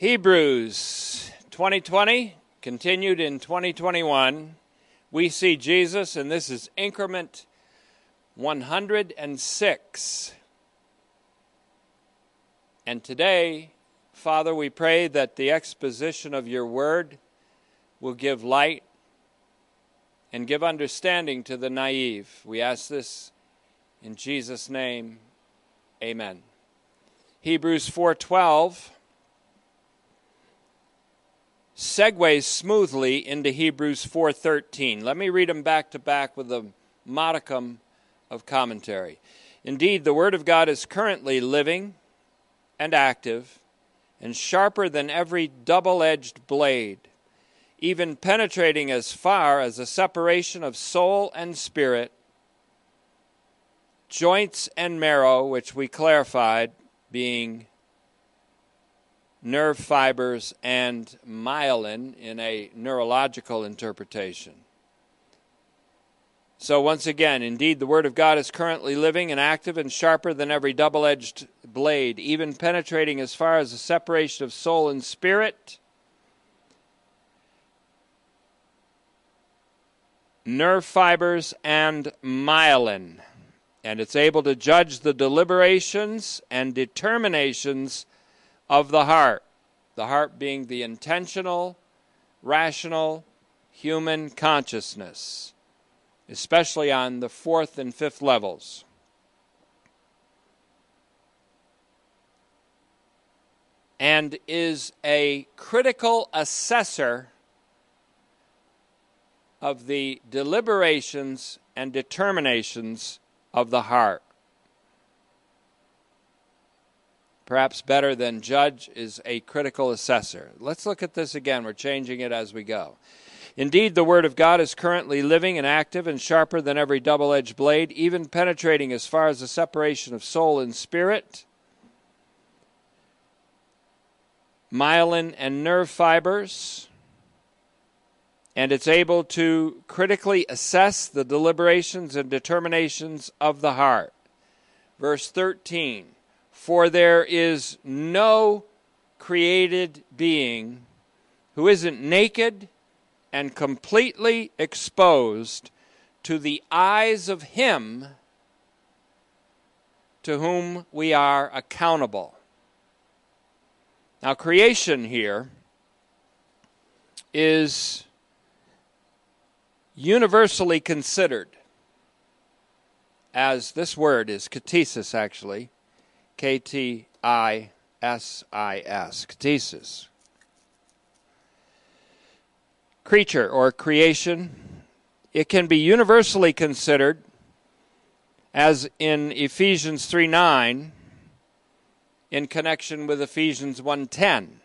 Hebrews 2020 continued in 2021. We see Jesus, and this is increment 106. And today, Father, we pray that the exposition of your word will give light and give understanding to the naive. We ask this in Jesus' name. Amen. Hebrews 4:12 segues smoothly into Hebrews 4:13. Let me read them back to back with a modicum of commentary. Indeed, the word of God is currently living and active and sharper than every double-edged blade, even penetrating as far as a separation of soul and spirit, joints and marrow, which we clarified being nerve fibers and myelin in a neurological interpretation. So, once again, indeed, the Word of God is currently living and active and sharper than every double edged blade, even penetrating as far as the separation of soul and spirit, nerve fibers, and myelin. And it's able to judge the deliberations and determinations of the heart, the heart being the intentional, rational, human consciousness, especially on the fourth and fifth levels. And is a critical assessor of the deliberations and determinations of the heart. Perhaps better than judge, is a critical assessor. Let's look at this again. We're changing it as we go. Indeed, the Word of God is currently living and active and sharper than every double edged blade, even penetrating as far as the separation of soul and spirit, myelin and nerve fibers, and it's able to critically assess the deliberations and determinations of the heart. Verse 13 for there is no created being who isn't naked and completely exposed to the eyes of Him to whom we are accountable. Now, creation here is universally considered as this word is ktisis, actually K T I S I S, ktisis. Creature or creation, it can be universally considered, as in Ephesians 3 9, in connection with Ephesians 1:10.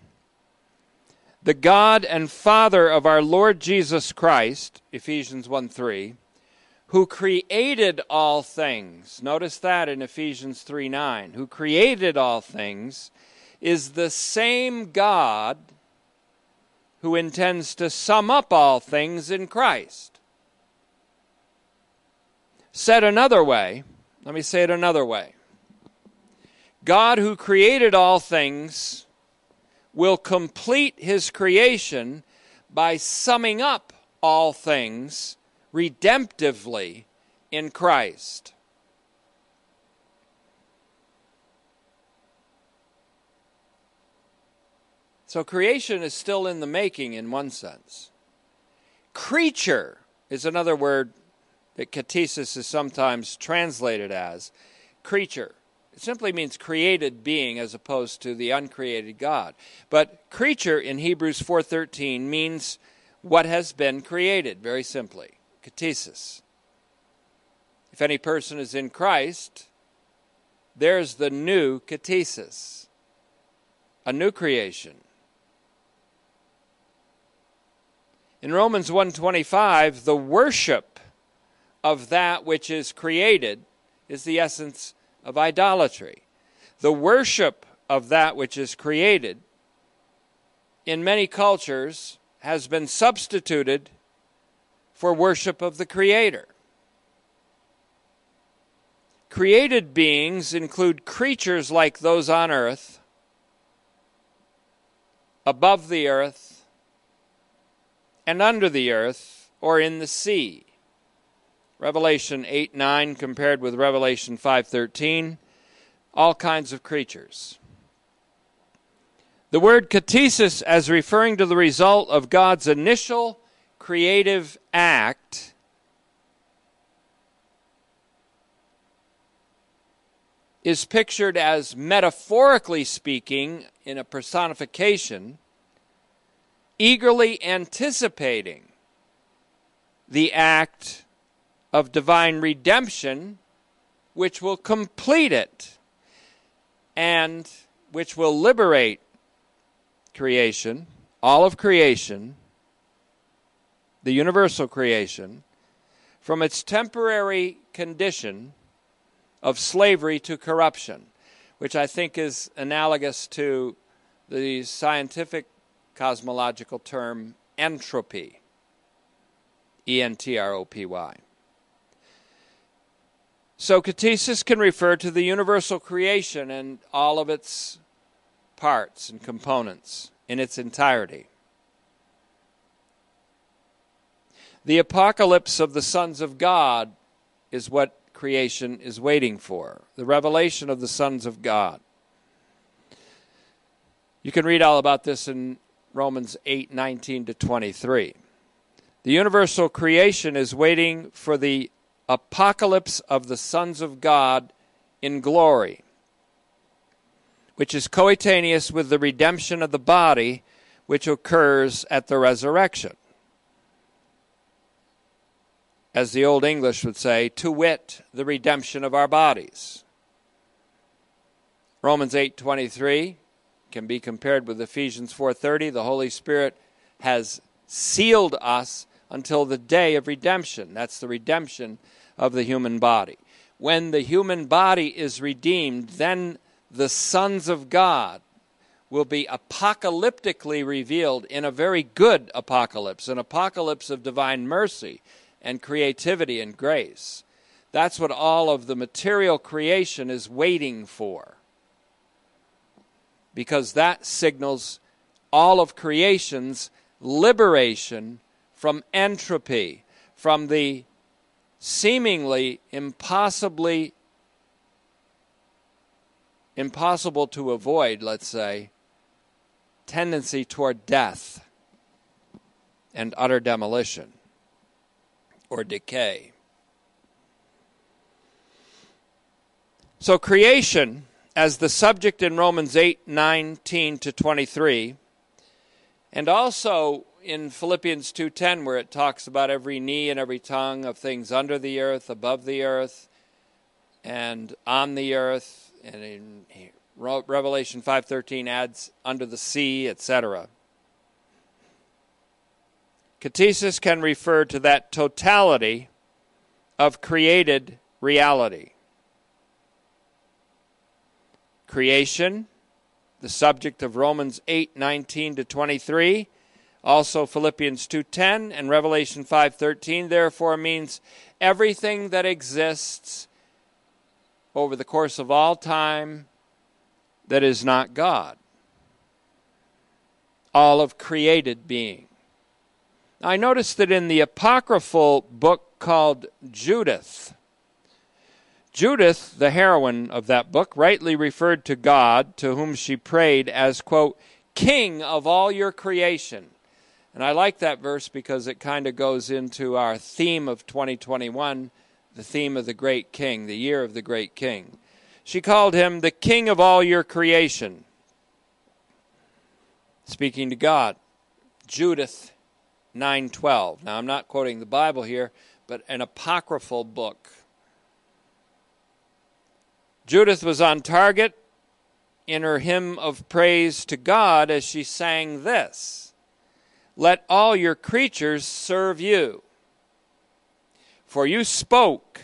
The God and Father of our Lord Jesus Christ, Ephesians 1 3, who created all things. Notice that in Ephesians 3 9. Who created all things is the same God who intends to sum up all things in Christ. Said another way, let me say it another way. God, who created all things, will complete his creation by summing up all things redemptively in Christ. So creation is still in the making in one sense. Creature is another word that ktisis is sometimes translated as. Creature. It simply means created being as opposed to the uncreated God. But creature in Hebrews 4:13 means what has been created very simply ktisis. If any person is in Christ, there's the new ktisis, a new creation. In Romans 1:25, the worship of that which is created is the essence of idolatry. The worship of that which is created in many cultures has been substituted for worship of the Creator. Created beings include creatures like those on earth, above the earth, and under the earth, or in the sea. Revelation 8 9 compared with Revelation 5:13, all kinds of creatures. The word ktisis as referring to the result of God's initial creative act is pictured as metaphorically speaking in a personification eagerly anticipating the act of divine redemption, which will complete it and which will liberate creation, all of creation, the universal creation, from its temporary condition of slavery to corruption, which I think is analogous to the scientific cosmological term entropy. E N T R O P Y. So, ktisis can refer to the universal creation and all of its parts and components in its entirety. The apocalypse of the sons of God is what creation is waiting for the revelation of the sons of God. You can read all about this in Romans 8 19 to 23. The universal creation is waiting for the apocalypse of the sons of God in glory, which is coetaneous with the redemption of the body, which occurs at the resurrection. As the Old English would say, to wit, the redemption of our bodies. Romans 8:23 can be compared with Ephesians 4:30. The Holy Spirit has sealed us until the day of redemption. That's the redemption of the human body. When the human body is redeemed, then the sons of God will be apocalyptically revealed in a very good apocalypse, an apocalypse of divine mercy and creativity and grace. That's what all of the material creation is waiting for. Because that signals all of creation's liberation from entropy, from the seemingly impossibly impossible to avoid, let's say, tendency toward death and utter demolition or decay. So, creation, as the subject in Romans 8 19 to 23, and also in Philippians 2:10 where it talks about every knee and every tongue of things under the earth, above the earth, and on the earth, and in Revelation 5:13 adds under the sea, etc. Ktisis can refer to that totality of created reality. Creation, the subject of Romans 8:19 to 23, also Philippians 2:10 and Revelation 5:13 therefore means everything that exists over the course of all time that is not God. All of created being. I noticed that in the apocryphal book called Judith, Judith, the heroine of that book, rightly referred to God, to whom she prayed, as, quote, King of all your creation. And I like that verse because it kind of goes into our theme of 2021, the theme of the great king, the year of the great king. She called him the king of all your creation. Speaking to God. Judith 9:12. Now I'm not quoting the Bible here, but an apocryphal book. Judith was on target in her hymn of praise to God as she sang this. Let all your creatures serve you. For you spoke,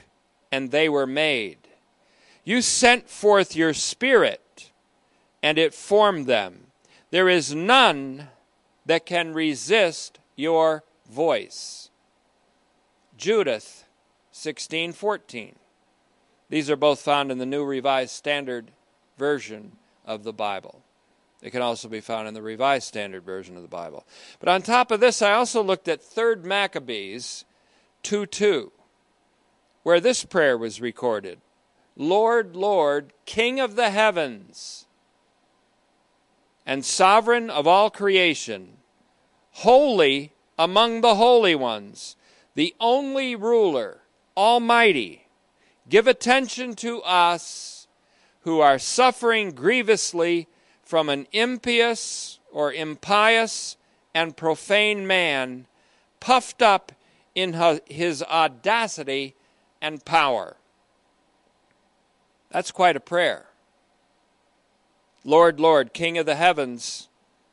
and they were made. You sent forth your Spirit, and it formed them. There is none that can resist your voice. Judith 16:14. These are both found in the New Revised Standard Version of the Bible. It can also be found in the Revised Standard Version of the Bible. But on top of this, I also looked at 3rd Maccabees 2 2, where this prayer was recorded Lord, Lord, King of the heavens and sovereign of all creation, holy among the holy ones, the only ruler, almighty, give attention to us who are suffering grievously from an impious or impious and profane man, puffed up in his audacity and power. That's quite a prayer. Lord, Lord, King of the heavens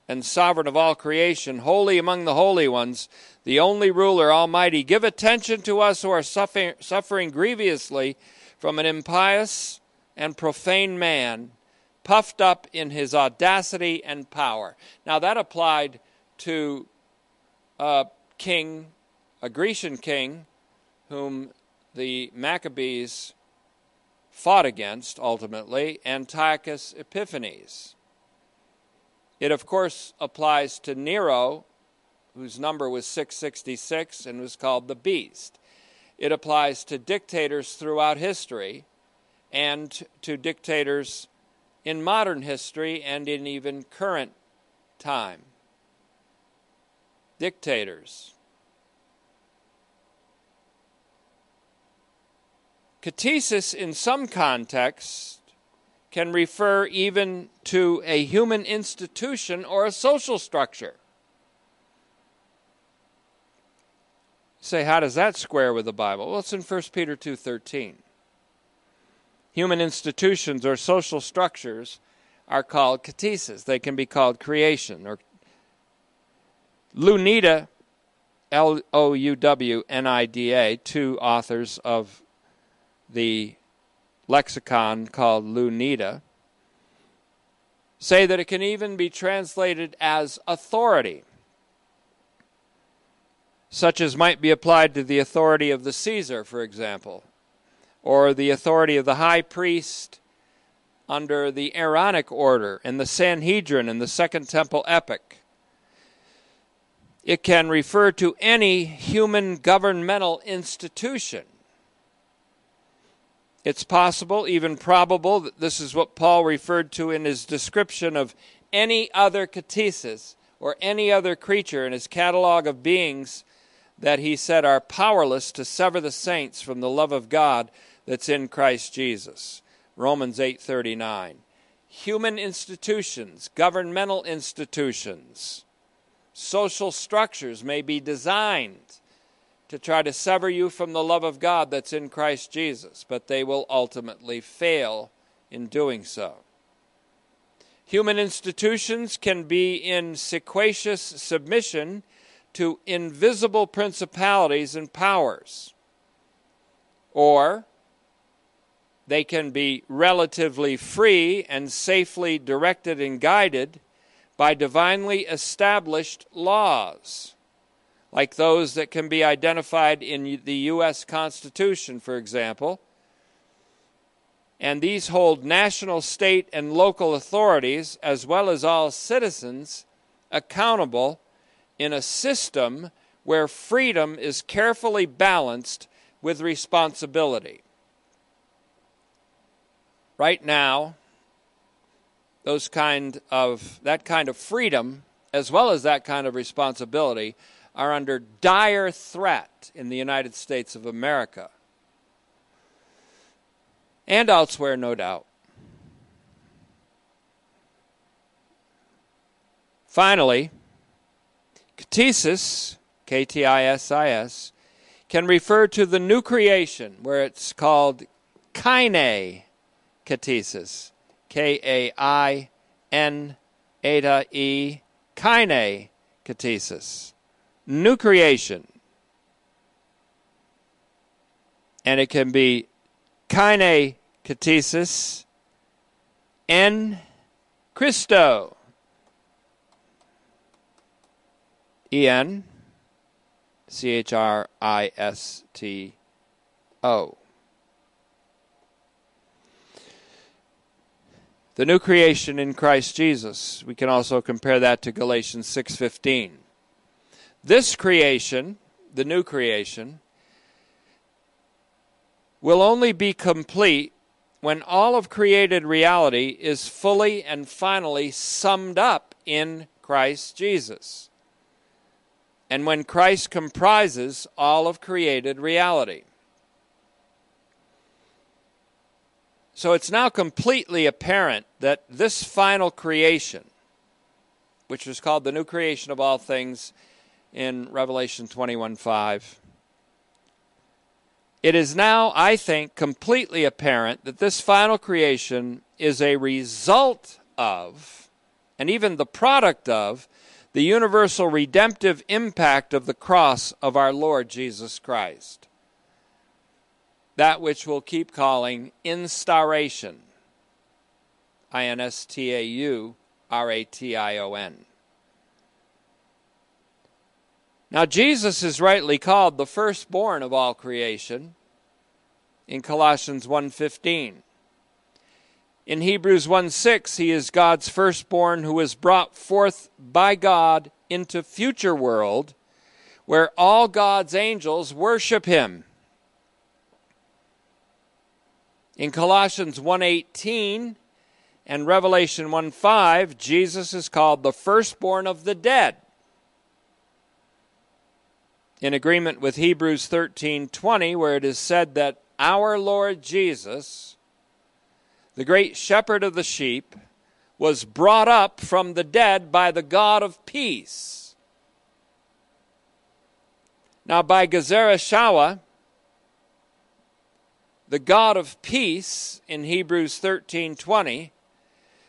and sovereign of all creation, holy among the holy ones, the only ruler, almighty, give attention to us who are suffering, suffering grievously from an impious and profane man, puffed up in his audacity and power. Now, that applied to a king, a Grecian king, whom the Maccabees fought against ultimately, Antiochus Epiphanes. It, of course, applies to Nero, whose number was 666 and was called the Beast. It applies to dictators throughout history and to dictators in modern history and in even current time. Dictators Ktisis, in some contexts, can refer even to a human institution or a social structure. say how does that square with the bible? Well it's in 1 peter 2.13 human institutions or social structures are called ktisis they can be called creation or Louw-Nida l-o-u-w-n-i-d-a two authors of the lexicon called Louw-Nida, say that it can even be translated as authority, such as might be applied to the authority of the Caesar, for example, or the authority of the high priest under the Aaronic order and the Sanhedrin in the Second Temple epoch. It can refer to any human governmental institution it's possible, even probable, that this is what Paul referred to in his description of any other ktisis or any other creature in his catalog of beings that he said are powerless to sever the saints from the love of God that's in Christ Jesus. Romans 8:39. Human institutions, governmental institutions, social structures may be designed to try to sever you from the love of God that's in Christ Jesus, but they will ultimately fail in doing so. Human institutions can be in sequacious submission to invisible principalities and powers, or they can be relatively free and safely directed and guided by divinely established laws like those that can be identified in the U.S. Constitution, for example. And these hold national, state, and local authorities, as well as all citizens, accountable in a system where freedom is carefully balanced with responsibility. Right now, those kind of that kind of freedom as well as that kind of responsibility are under dire threat in the United States of America and elsewhere, no doubt. Finally, ktisis, K T I S I S, can refer to the new creation, where it's called kaine ktisis, K A I N eta E, kaine ktisis new creation. And it can be kaine ktisis en Christo. E N C H R I S T O. The new creation in Christ Jesus. We can also compare that to Galatians 6:15. This creation, the new creation, will only be complete when all of created reality is fully and finally summed up in Christ Jesus. And when Christ comprises all of created reality. So it's now completely apparent that this final creation, which was called the new creation of all things in Revelation 21 5, it is now, I think, completely apparent that this final creation is a result of, and even the product of, the universal redemptive impact of the cross of our Lord Jesus Christ. That which we'll keep calling instauration. I N S T A U R A T I O N. Now, Jesus is rightly called the firstborn of all creation in Colossians 1.15. In Hebrews 1.6, he is God's firstborn who was brought forth by God into future world where all God's angels worship him. In Colossians 1:18 and Revelation 1:5, Jesus is called the firstborn of the dead in agreement with Hebrews 13:20 where it is said that our Lord Jesus the great shepherd of the sheep was brought up from the dead by the God of peace. Now by Gezerah Shawa the God of peace in Hebrews 13:20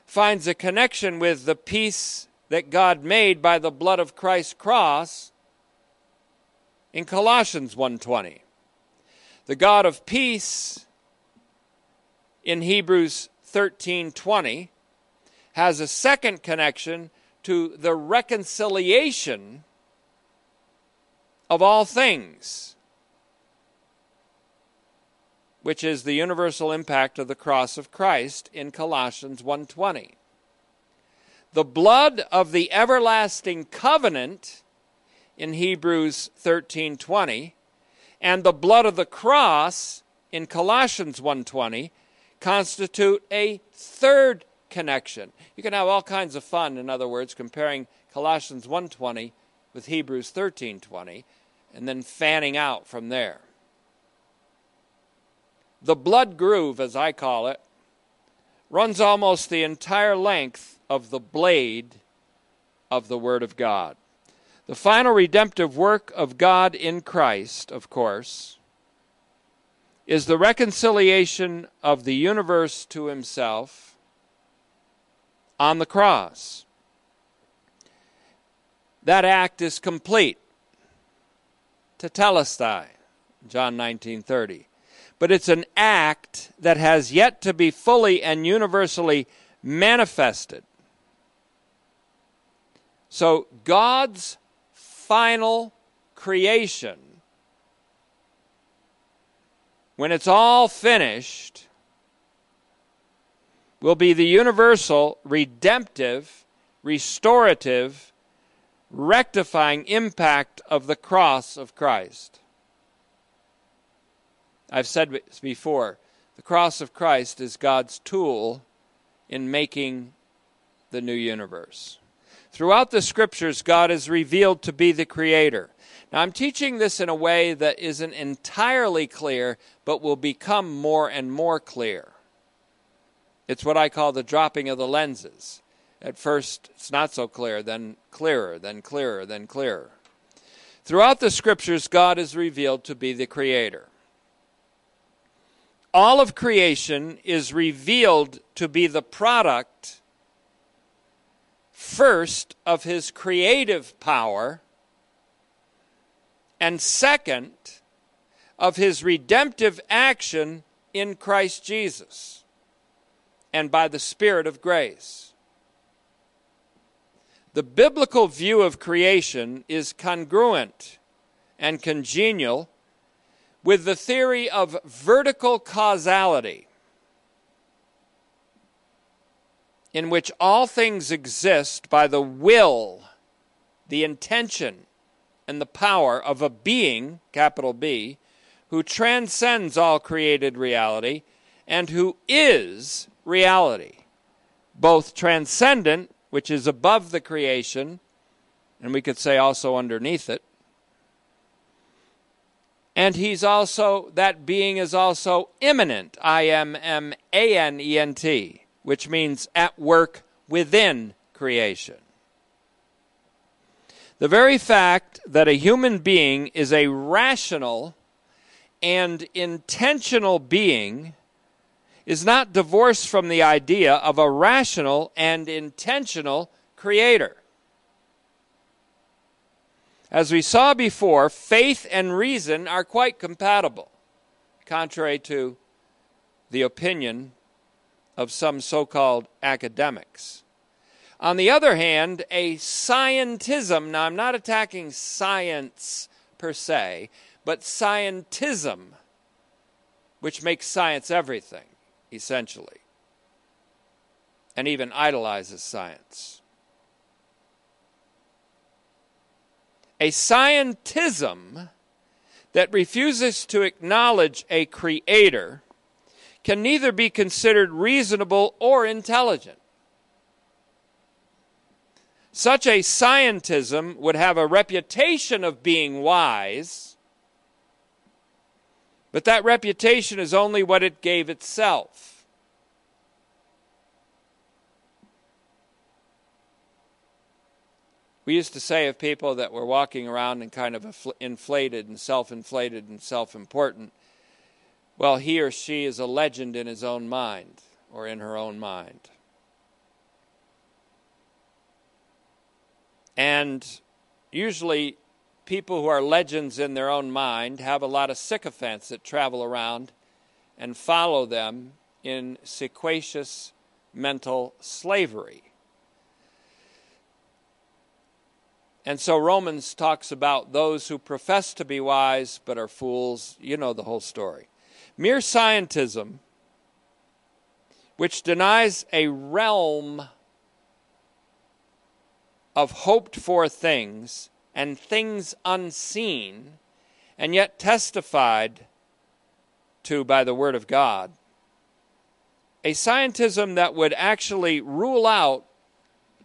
finds a connection with the peace that God made by the blood of Christ's cross in Colossians 1:20. The God of peace in Hebrews 13:20 has a second connection to the reconciliation of all things which is the universal impact of the cross of Christ in Colossians 1:20. The blood of the everlasting covenant in Hebrews 13:20 and the blood of the cross in Colossians 1:20 constitute a third connection. You can have all kinds of fun in other words comparing Colossians 1:20 with Hebrews 13:20 and then fanning out from there. The blood groove as I call it runs almost the entire length of the blade of the word of God. The final redemptive work of God in Christ, of course, is the reconciliation of the universe to himself on the cross. That act is complete. Tetelestai, John 19:30. But it's an act that has yet to be fully and universally manifested. So God's final creation, when it's all finished, will be the universal, redemptive, restorative, rectifying impact of the cross of Christ. I've said before the cross of Christ is God's tool in making the new universe. Throughout the scriptures, God is revealed to be the creator. Now, I'm teaching this in a way that isn't entirely clear, but will become more and more clear. It's what I call the dropping of the lenses. At first, it's not so clear, then clearer, then clearer, then clearer. Throughout the scriptures, God is revealed to be the creator. All of creation is revealed to be the product first of his creative power, and second of his redemptive action in Christ Jesus and by the Spirit of grace. The biblical view of creation is congruent and congenial with the theory of vertical causality in which all things exist by the will, the intention, and the power of a being, capital B, who transcends all created reality and who is reality, both transcendent, which is above the creation, and we could say also underneath it. And he's also, that being is also immanent, I M M A N E N T, which means at work within creation. The very fact that a human being is a rational and intentional being is not divorced from the idea of a rational and intentional creator. As we saw before, faith and reason are quite compatible, contrary to the opinion of some so called academics. On the other hand, a scientism, now I'm not attacking science per se, but scientism, which makes science everything, essentially, and even idolizes science. A scientism that refuses to acknowledge a creator can neither be considered reasonable or intelligent. Such a scientism would have a reputation of being wise, but that reputation is only what it gave itself. We used to say of people that were walking around and kind of inflated and self inflated and self important, well, he or she is a legend in his own mind or in her own mind. And usually, people who are legends in their own mind have a lot of sycophants that travel around and follow them in sequacious mental slavery. And so Romans talks about those who profess to be wise but are fools. You know the whole story. Mere scientism, which denies a realm of hoped for things and things unseen, and yet testified to by the Word of God, a scientism that would actually rule out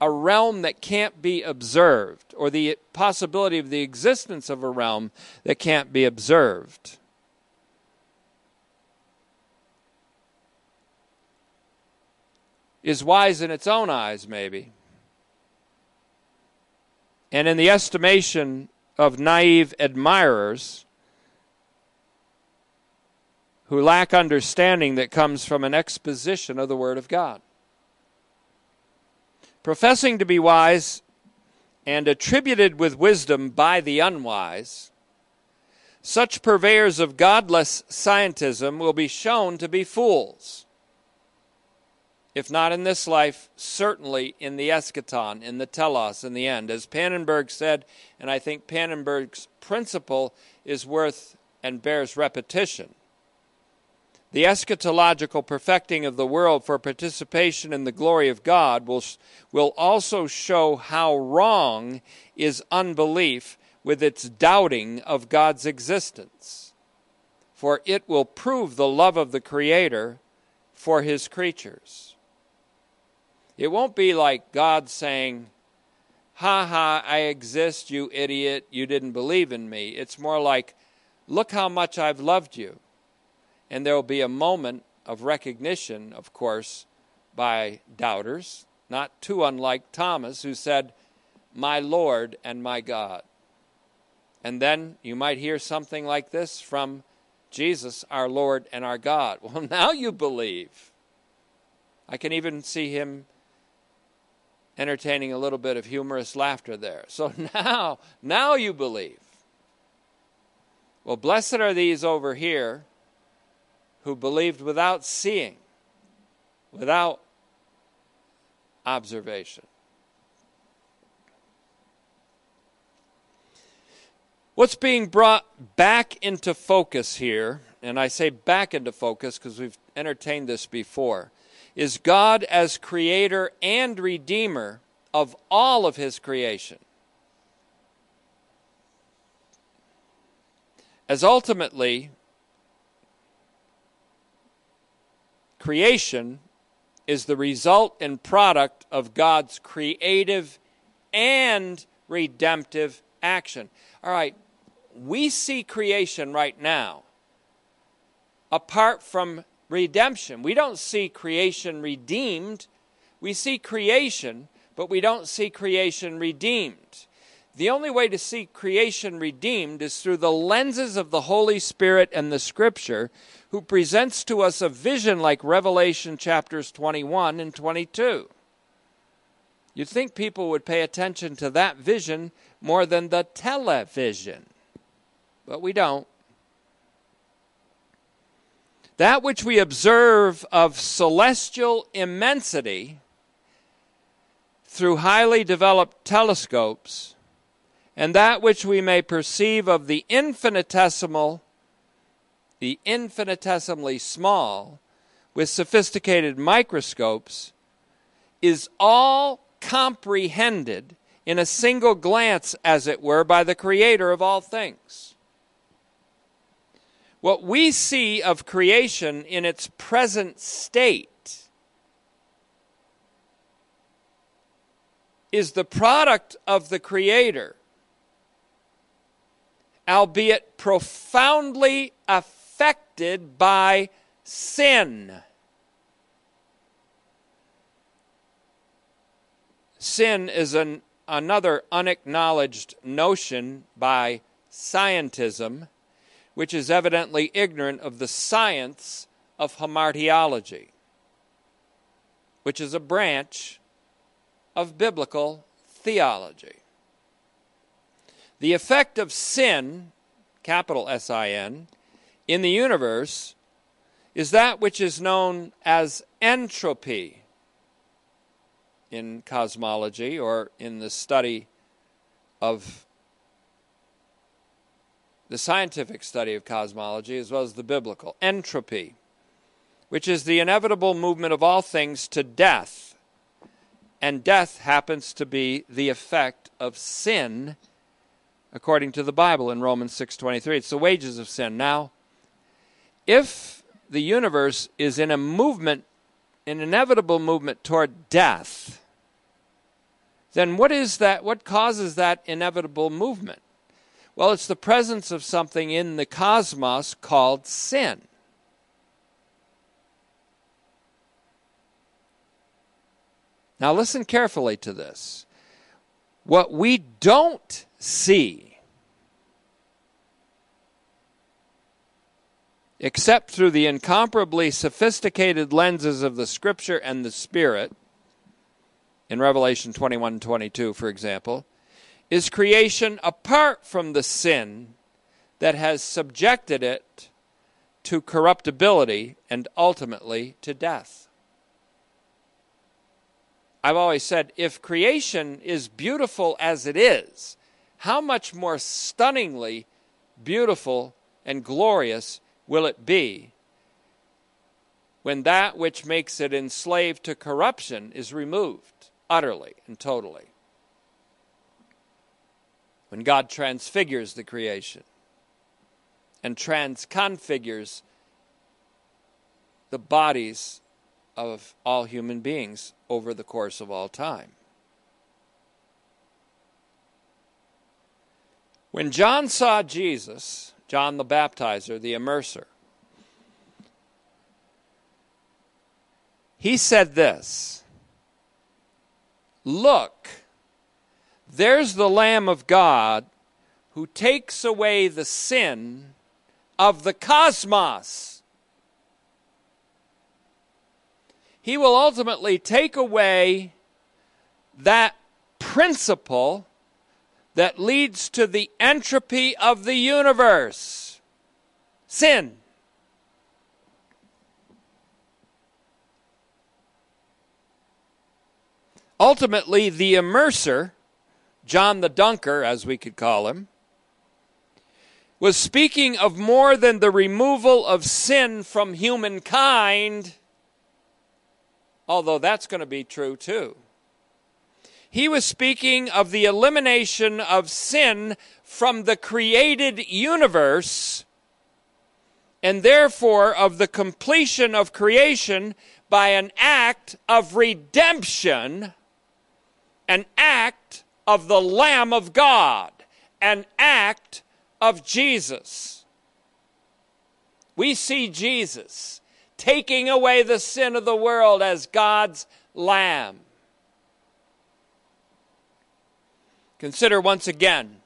a realm that can't be observed, or the possibility of the existence of a realm that can't be observed. Is wise in its own eyes, maybe. And in the estimation of naive admirers who lack understanding that comes from an exposition of the Word of God. Professing to be wise and attributed with wisdom by the unwise, such purveyors of godless scientism will be shown to be fools if not in this life, certainly in the eschaton, in the telos, in the end. As Pannenberg said, and I think Pannenberg's principle is worth and bears repetition. The eschatological perfecting of the world for participation in the glory of God will, will also show how wrong is unbelief with its doubting of God's existence. For it will prove the love of the Creator for his creatures. It won't be like God saying, Ha ha, I exist, you idiot, you didn't believe in me. It's more like, Look how much I've loved you. And there will be a moment of recognition, of course, by doubters, not too unlike Thomas, who said, My Lord and my God. And then you might hear something like this from Jesus, our Lord and our God. Well, now you believe. I can even see him entertaining a little bit of humorous laughter there. So now, now you believe. Well, blessed are these over here who believed without seeing, without observation. What's being brought back into focus here, and I say back into focus because we've entertained this before, is God as creator and redeemer of all of his creation. As ultimately, creation is the result and product of God's creative and redemptive action. All right, we see creation right now apart from redemption. We don't see creation redeemed. We see creation, but we don't see creation redeemed. The only way to see creation redeemed is through the lenses of the Holy Spirit and the Scripture, who presents to us a vision like Revelation chapters 21 and 22. You'd think people would pay attention to that vision more than the television, but we don't. That which we observe of celestial immensity through highly developed telescopes, and that which we may perceive of the infinitesimal the infinitesimally small with sophisticated microscopes is all comprehended in a single glance, as it were, by the Creator of all things. What we see of creation in its present state is the product of the Creator, albeit profoundly affected by sin. Sin is an, another unacknowledged notion by scientism, which is evidently ignorant of the science of hamartiology, which is a branch of biblical theology. The effect of sin, capital S I N, in the universe is that which is known as entropy in cosmology or in the study of the scientific study of cosmology as well as the biblical. Entropy, which is the inevitable movement of all things to death. And death happens to be the effect of sin according to the Bible in Romans 6:23. It's the wages of sin. Now, if the universe is in a movement, an inevitable movement toward death, then what is that? What causes that inevitable movement? Well, it's the presence of something in the cosmos called sin. Now, listen carefully to this. What we don't see except through the incomparably sophisticated lenses of the Scripture and the Spirit, in Revelation 21 22, for example, is creation apart from the sin that has subjected it to corruptibility and ultimately to death. I've always said if creation is beautiful as it is, how much more stunningly beautiful and glorious will it be when that which makes it enslaved to corruption is removed utterly and totally? When God transfigures the creation and transconfigures the bodies of all human beings over the course of all time. When John saw Jesus, John the Baptizer, the immerser. He said this Look, there's the Lamb of God who takes away the sin of the cosmos. He will ultimately take away that principle that leads to the entropy of the universe sin. Ultimately, the immerser, John the Dunker, as we could call him, was speaking of more than the removal of sin from humankind. although that's going to be true too. He was speaking of the elimination of sin from the created universe and therefore of the completion of creation by an act of redemption, an act of the Lamb of God, an act of Jesus. We see Jesus taking away the sin of the world as God's Lamb. Consider once again,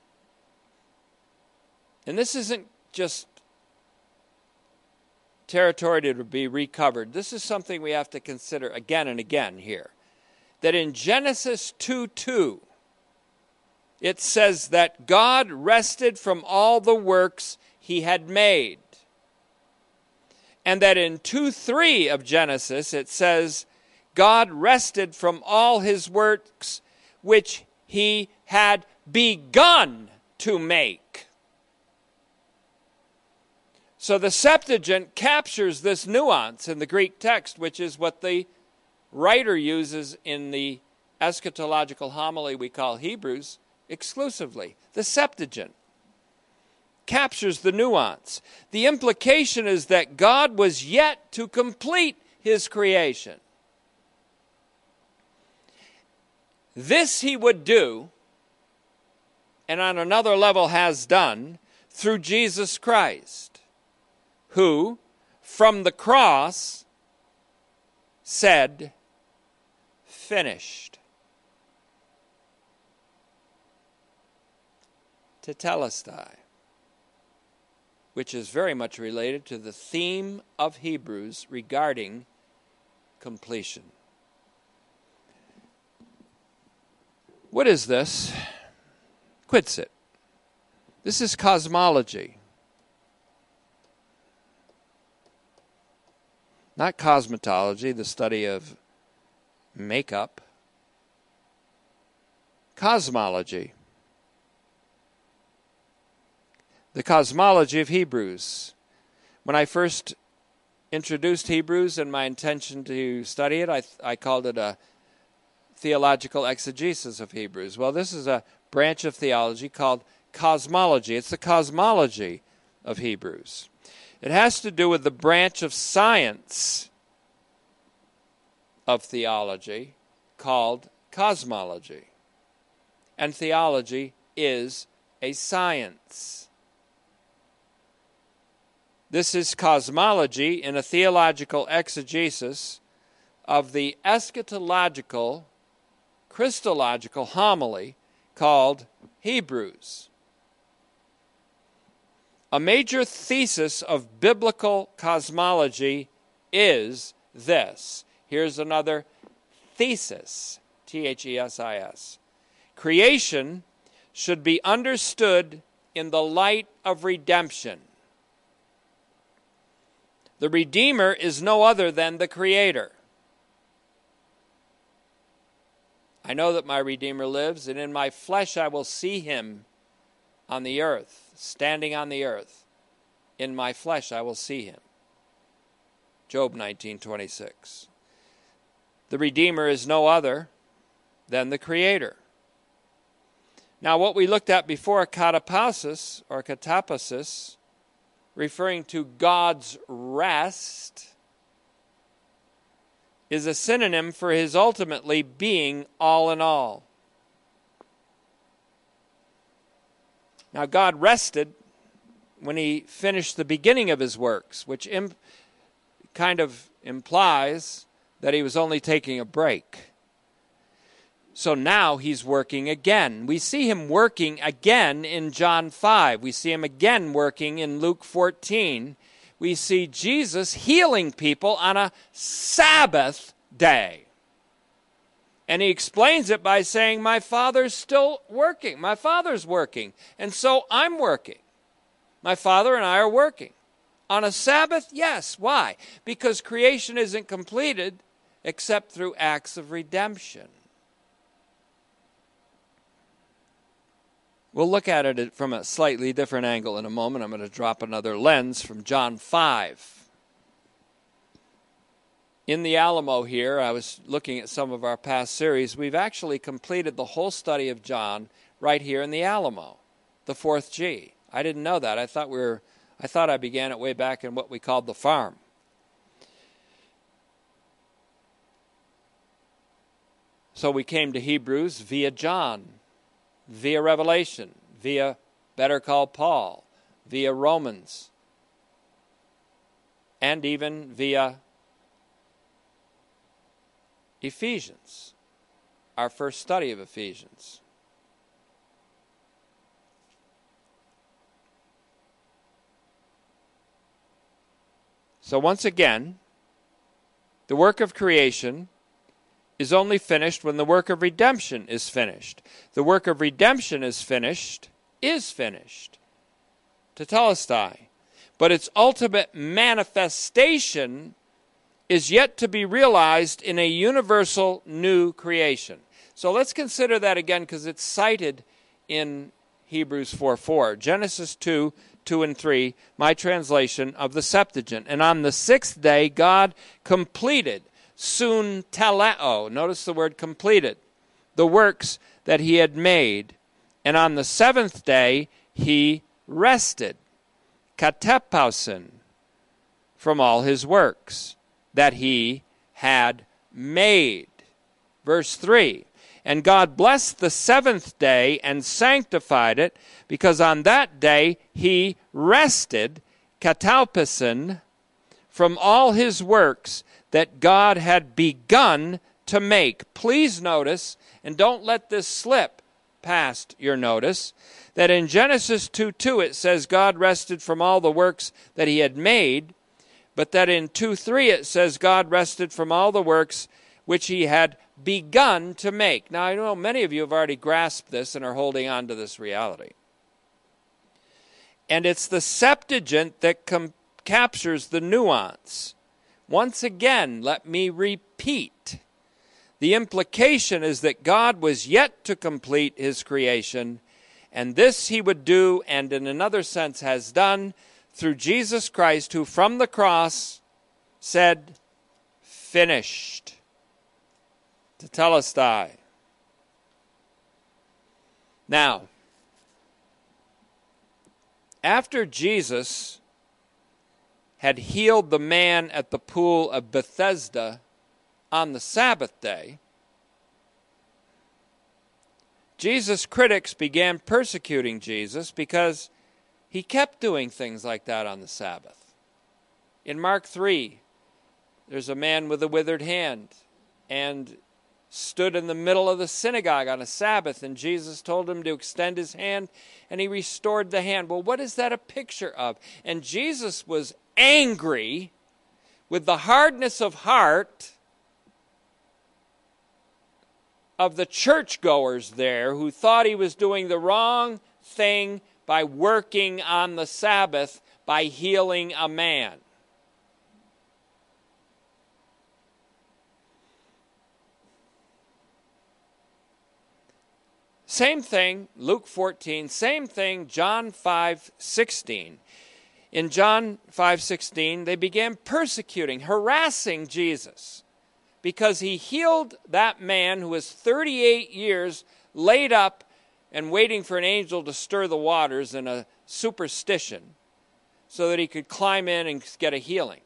and this isn't just territory to be recovered. This is something we have to consider again and again here. That in Genesis 2 2, it says that God rested from all the works he had made. And that in 2 3 of Genesis, it says, God rested from all his works which he had begun to make. So the Septuagint captures this nuance in the Greek text, which is what the writer uses in the eschatological homily we call Hebrews exclusively. The Septuagint captures the nuance. The implication is that God was yet to complete his creation. This he would do, and on another level has done, through Jesus Christ who, from the cross, said, Finished. Tetelestai, which is very much related to the theme of Hebrews regarding completion. What is this? Ktisis. This is cosmology. not cosmetology, the study of makeup, cosmology, the cosmology of Hebrews. When I first introduced Hebrews and my intention to study it, I, I called it a theological exegesis of Hebrews. Well, this is a branch of theology called cosmology. It's the cosmology of Hebrews. It has to do with the branch of science of theology called cosmology. And theology is a science. This is cosmology in a theological exegesis of the eschatological, Christological homily called Hebrews. A major thesis of biblical cosmology is this. Here's another thesis T H E S I S. Creation should be understood in the light of redemption. The Redeemer is no other than the Creator. I know that my Redeemer lives, and in my flesh I will see him on the earth standing on the earth. In my flesh I will see him. Job 19:26. The Redeemer is no other than the Creator. Now, what we looked at before, katapausis or katapausis, referring to God's rest, is a synonym for his ultimately being all in all. Now, God rested when he finished the beginning of his works, which Im- kind of implies that he was only taking a break. So now he's working again. We see him working again in John 5. We see him again working in Luke 14. We see Jesus healing people on a Sabbath day. And he explains it by saying, My father's still working. My father's working. And so I'm working. My father and I are working. On a Sabbath? Yes. Why? Because creation isn't completed except through acts of redemption. We'll look at it from a slightly different angle in a moment. I'm going to drop another lens from John 5. in the Alamo here, I was looking at some of our past series, we've actually completed the whole study of John right here in the Alamo, the fourth G. I didn't know that. I thought we were I thought I began it way back in what we called the farm. So we came to Hebrews via John, via Revelation, via Better Call Paul, via Romans, and even via Ephesians, our first study of Ephesians. So, once again, the work of creation is only finished when the work of redemption is finished. The work of redemption is finished, is finished. to Tetelestai. But its ultimate manifestation is yet to be realized in a universal new creation. So let's consider that again because it's cited in Hebrews 4 4. Genesis 2 2 and 3, my translation of the Septuagint. And on the sixth day, God completed, sun teleo, notice the word completed, the works that he had made. And on the seventh day, he rested, katepausin, from all his works that he had made. Verse 3 And God blessed the seventh day and sanctified it because on that day he rested, kataupasin, from all his works that God had begun to make. Please notice, and don't let this slip past your notice, that in Genesis 2 2 it says God rested from all the works that he had made, but that in 2 3 it says God rested from all the works which he had begun to make. Now, I know many of you have already grasped this and are holding on to this reality. And it's the Septuagint that com- captures the nuance. Once again, let me repeat. The implication is that God was yet to complete his creation, and this he would do, and in another sense has done, through Jesus Christ, who from the cross said, Finished. Tetelestai. Now, after Jesus had healed the man at the pool of Bethesda on the Sabbath day, Jesus' critics began persecuting Jesus because he kept doing things like that on the Sabbath. In Mark 3, there's a man with a withered hand, and stood in the middle of the synagogue on a Sabbath, and Jesus told him to extend his hand, and he restored the hand. Well, what is that a picture of? And Jesus was angry with the hardness of heart of the churchgoers there who thought he was doing the wrong thing by working on the Sabbath by healing a man. Same thing, Luke 14, same thing, John 5 16. In John 5:16, they began persecuting, harassing Jesus because he healed that man who was 38 years laid up and waiting for an angel to stir the waters in a superstition so that he could climb in and get a healing.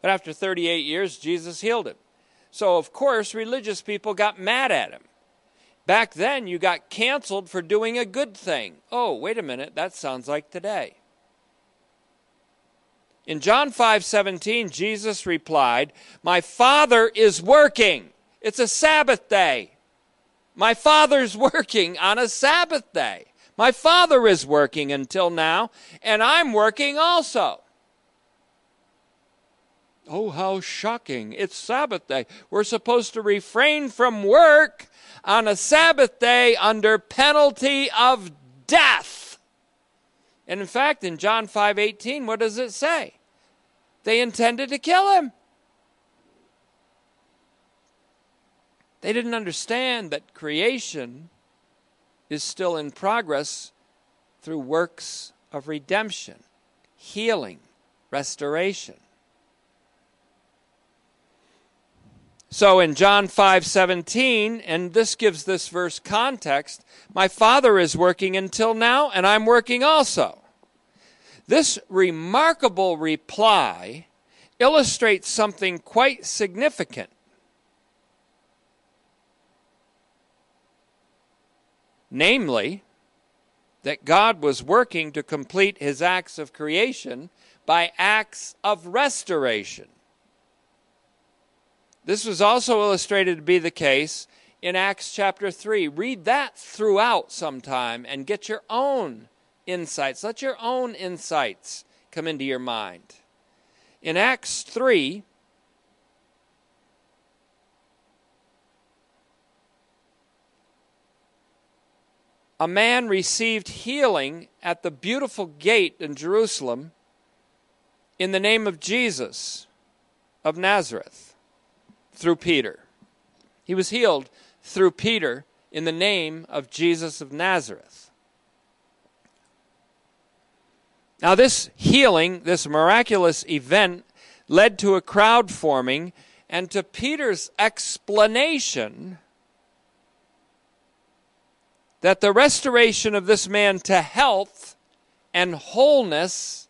But after 38 years, Jesus healed him. So, of course, religious people got mad at him. Back then, you got canceled for doing a good thing. Oh, wait a minute, that sounds like today. In John 5:17, Jesus replied, "My Father is working. It's a Sabbath day. My Father's working on a Sabbath day. My Father is working until now, and I'm working also." Oh, how shocking. It's Sabbath day. We're supposed to refrain from work on a Sabbath day under penalty of death. And in fact, in John 5:18, what does it say? They intended to kill him. They didn't understand that creation is still in progress through works of redemption, healing, restoration. So in John 5:17, and this gives this verse context, my Father is working until now and I'm working also. This remarkable reply illustrates something quite significant. Namely, that God was working to complete his acts of creation by acts of restoration. This was also illustrated to be the case in Acts chapter 3. Read that throughout sometime and get your own insights. Let your own insights come into your mind. In Acts 3, a man received healing at the beautiful gate in Jerusalem in the name of Jesus of Nazareth through Peter. He was healed through Peter in the name of Jesus of Nazareth. Now, this healing, this miraculous event, led to a crowd forming and to Peter's explanation that the restoration of this man to health and wholeness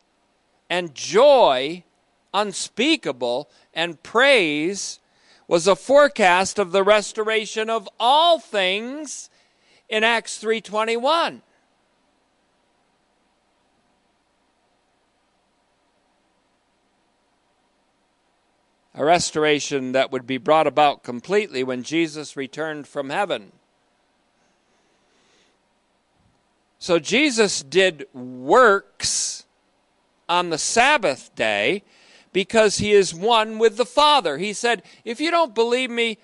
and joy unspeakable and praise was a forecast of the restoration of all things in Acts 3:21. A restoration that would be brought about completely when Jesus returned from heaven. So Jesus did works on the Sabbath day because he is one with the Father. He said, If you don't believe me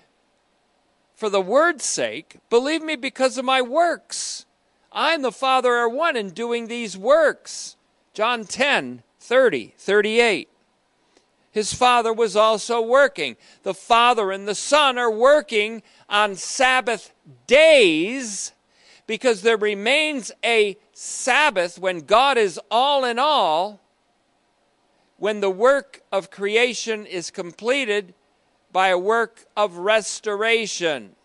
for the word's sake, believe me because of my works. I and the Father are one in doing these works. John 10, 30, 38. His Father was also working. The Father and the Son are working on Sabbath days because there remains a Sabbath when God is all in all when the work of creation is completed by a work of restoration.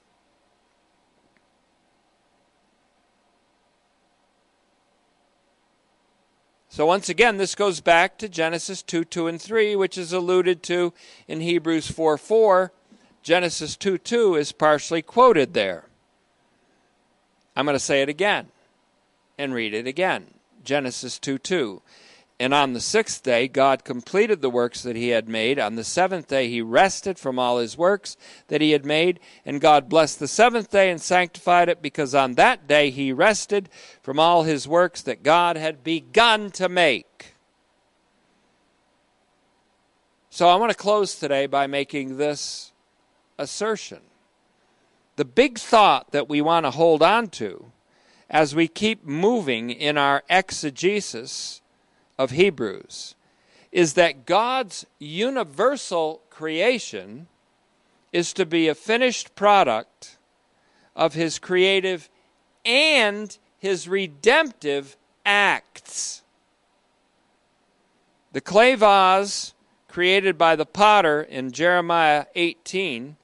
So, once again, this goes back to Genesis 2 2 and 3, which is alluded to in Hebrews 4 4. Genesis 2 2 is partially quoted there. I'm going to say it again and read it again. Genesis 2 2. And on the sixth day, God completed the works that he had made. On the seventh day, he rested from all his works that he had made. And God blessed the seventh day and sanctified it, because on that day he rested from all his works that God had begun to make. So I want to close today by making this assertion. The big thought that we want to hold on to as we keep moving in our exegesis of Hebrews is that God's universal creation is to be a finished product of his creative and his redemptive acts. The clay vase created by the potter in Jeremiah 18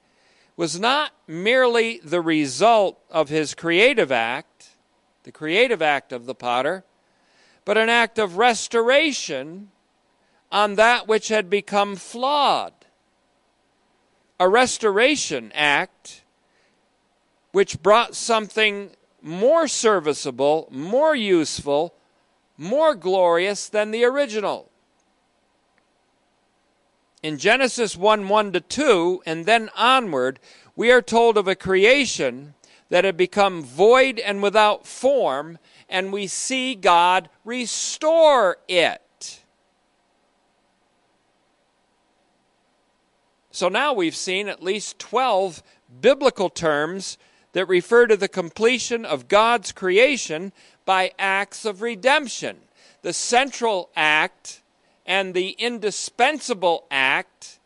was not merely the result of his creative act, the creative act of the potter but an act of restoration on that which had become flawed. A restoration act which brought something more serviceable, more useful, more glorious than the original. In Genesis 1 1 to 2, and then onward, we are told of a creation that had become void and without form and we see God restore it. So now we've seen at least 12 biblical terms that refer to the completion of God's creation by acts of redemption. The central act and the indispensable act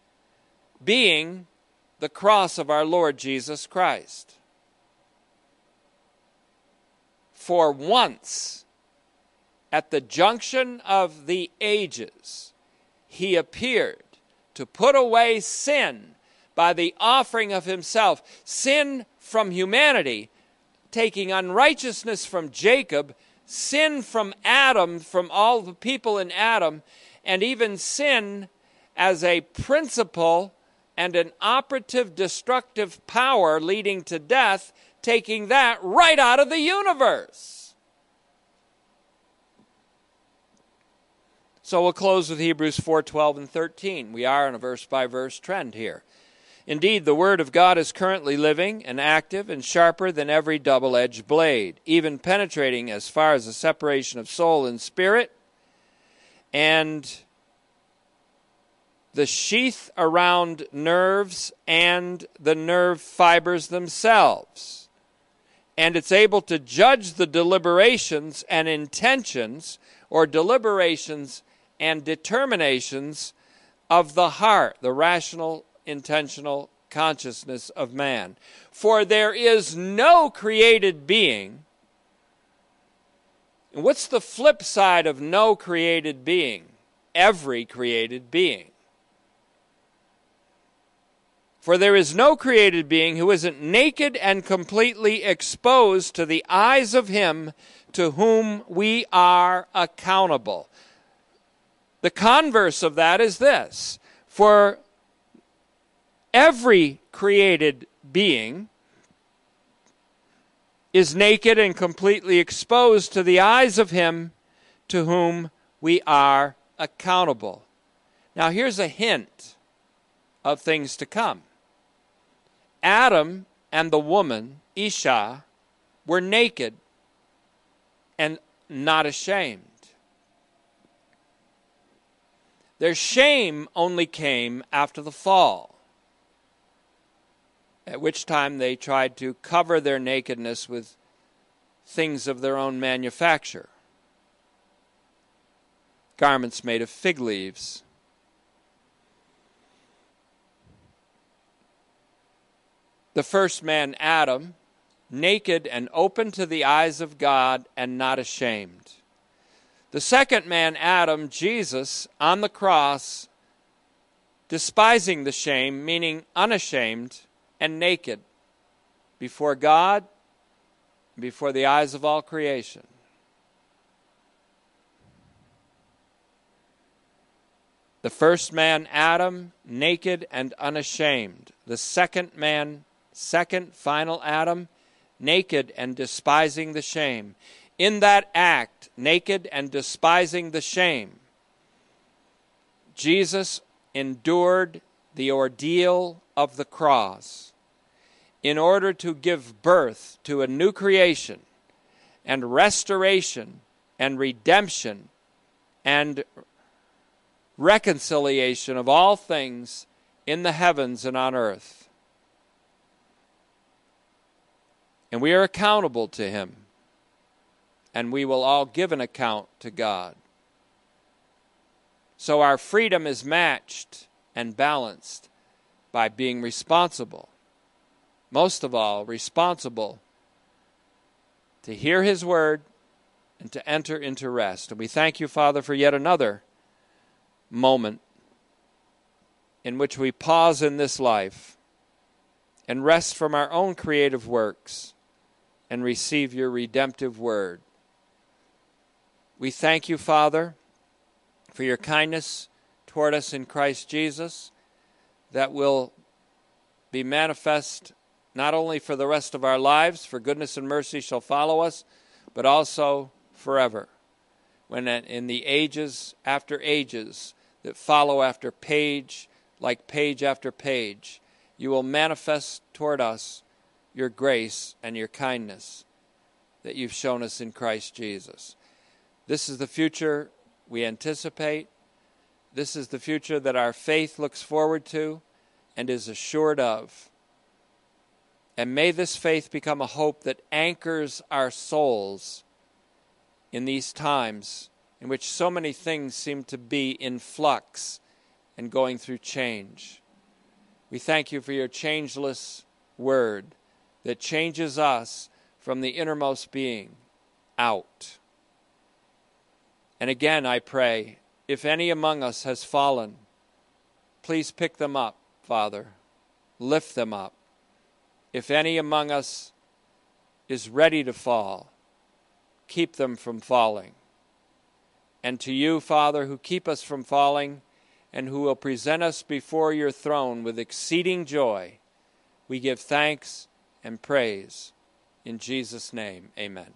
being the cross of our Lord Jesus Christ. For once at the junction of the ages, he appeared to put away sin by the offering of himself. Sin from humanity, taking unrighteousness from Jacob, sin from Adam, from all the people in Adam, and even sin as a principle and an operative destructive power leading to death, taking that right out of the universe. So we'll close with Hebrews 4 12 and 13. We are on a verse by verse trend here. Indeed, the Word of God is currently living and active and sharper than every double edged blade, even penetrating as far as the separation of soul and spirit and the sheath around nerves and the nerve fibers themselves. And it's able to judge the deliberations and intentions, or deliberations and determinations of the heart, the rational, intentional consciousness of man. For there is no created being. what's the flip side of no created being? Every created being. For there is no created being who isn't naked and completely exposed to the eyes of him to whom we are accountable. The converse of that is this for every created being is naked and completely exposed to the eyes of him to whom we are accountable. Now, here's a hint of things to come. Adam and the woman, Isha, were naked and not ashamed. Their shame only came after the fall, at which time they tried to cover their nakedness with things of their own manufacture garments made of fig leaves the first man, Adam, naked and open to the eyes of God and not ashamed. The second man, Adam, Jesus, on the cross, despising the shame, meaning unashamed and naked before God, before the eyes of all creation. The first man, Adam, naked and unashamed. The second man, second, final Adam, naked and despising the shame. In that act, naked and despising the shame, Jesus endured the ordeal of the cross in order to give birth to a new creation and restoration and redemption and reconciliation of all things in the heavens and on earth. And we are accountable to Him. And we will all give an account to God. So our freedom is matched and balanced by being responsible. Most of all, responsible to hear His word and to enter into rest. And we thank you, Father, for yet another moment in which we pause in this life and rest from our own creative works and receive your redemptive word. We thank you, Father, for your kindness toward us in Christ Jesus that will be manifest not only for the rest of our lives, for goodness and mercy shall follow us, but also forever. When in the ages after ages that follow after page, like page after page, you will manifest toward us your grace and your kindness that you've shown us in Christ Jesus. This is the future we anticipate. This is the future that our faith looks forward to and is assured of. And may this faith become a hope that anchors our souls in these times in which so many things seem to be in flux and going through change. We thank you for your changeless word that changes us from the innermost being out. And again, I pray, if any among us has fallen, please pick them up, Father. lift them up. If any among us is ready to fall, keep them from falling. And to you, Father, who keep us from falling and who will present us before your throne with exceeding joy, we give thanks and praise. In Jesus' name, amen.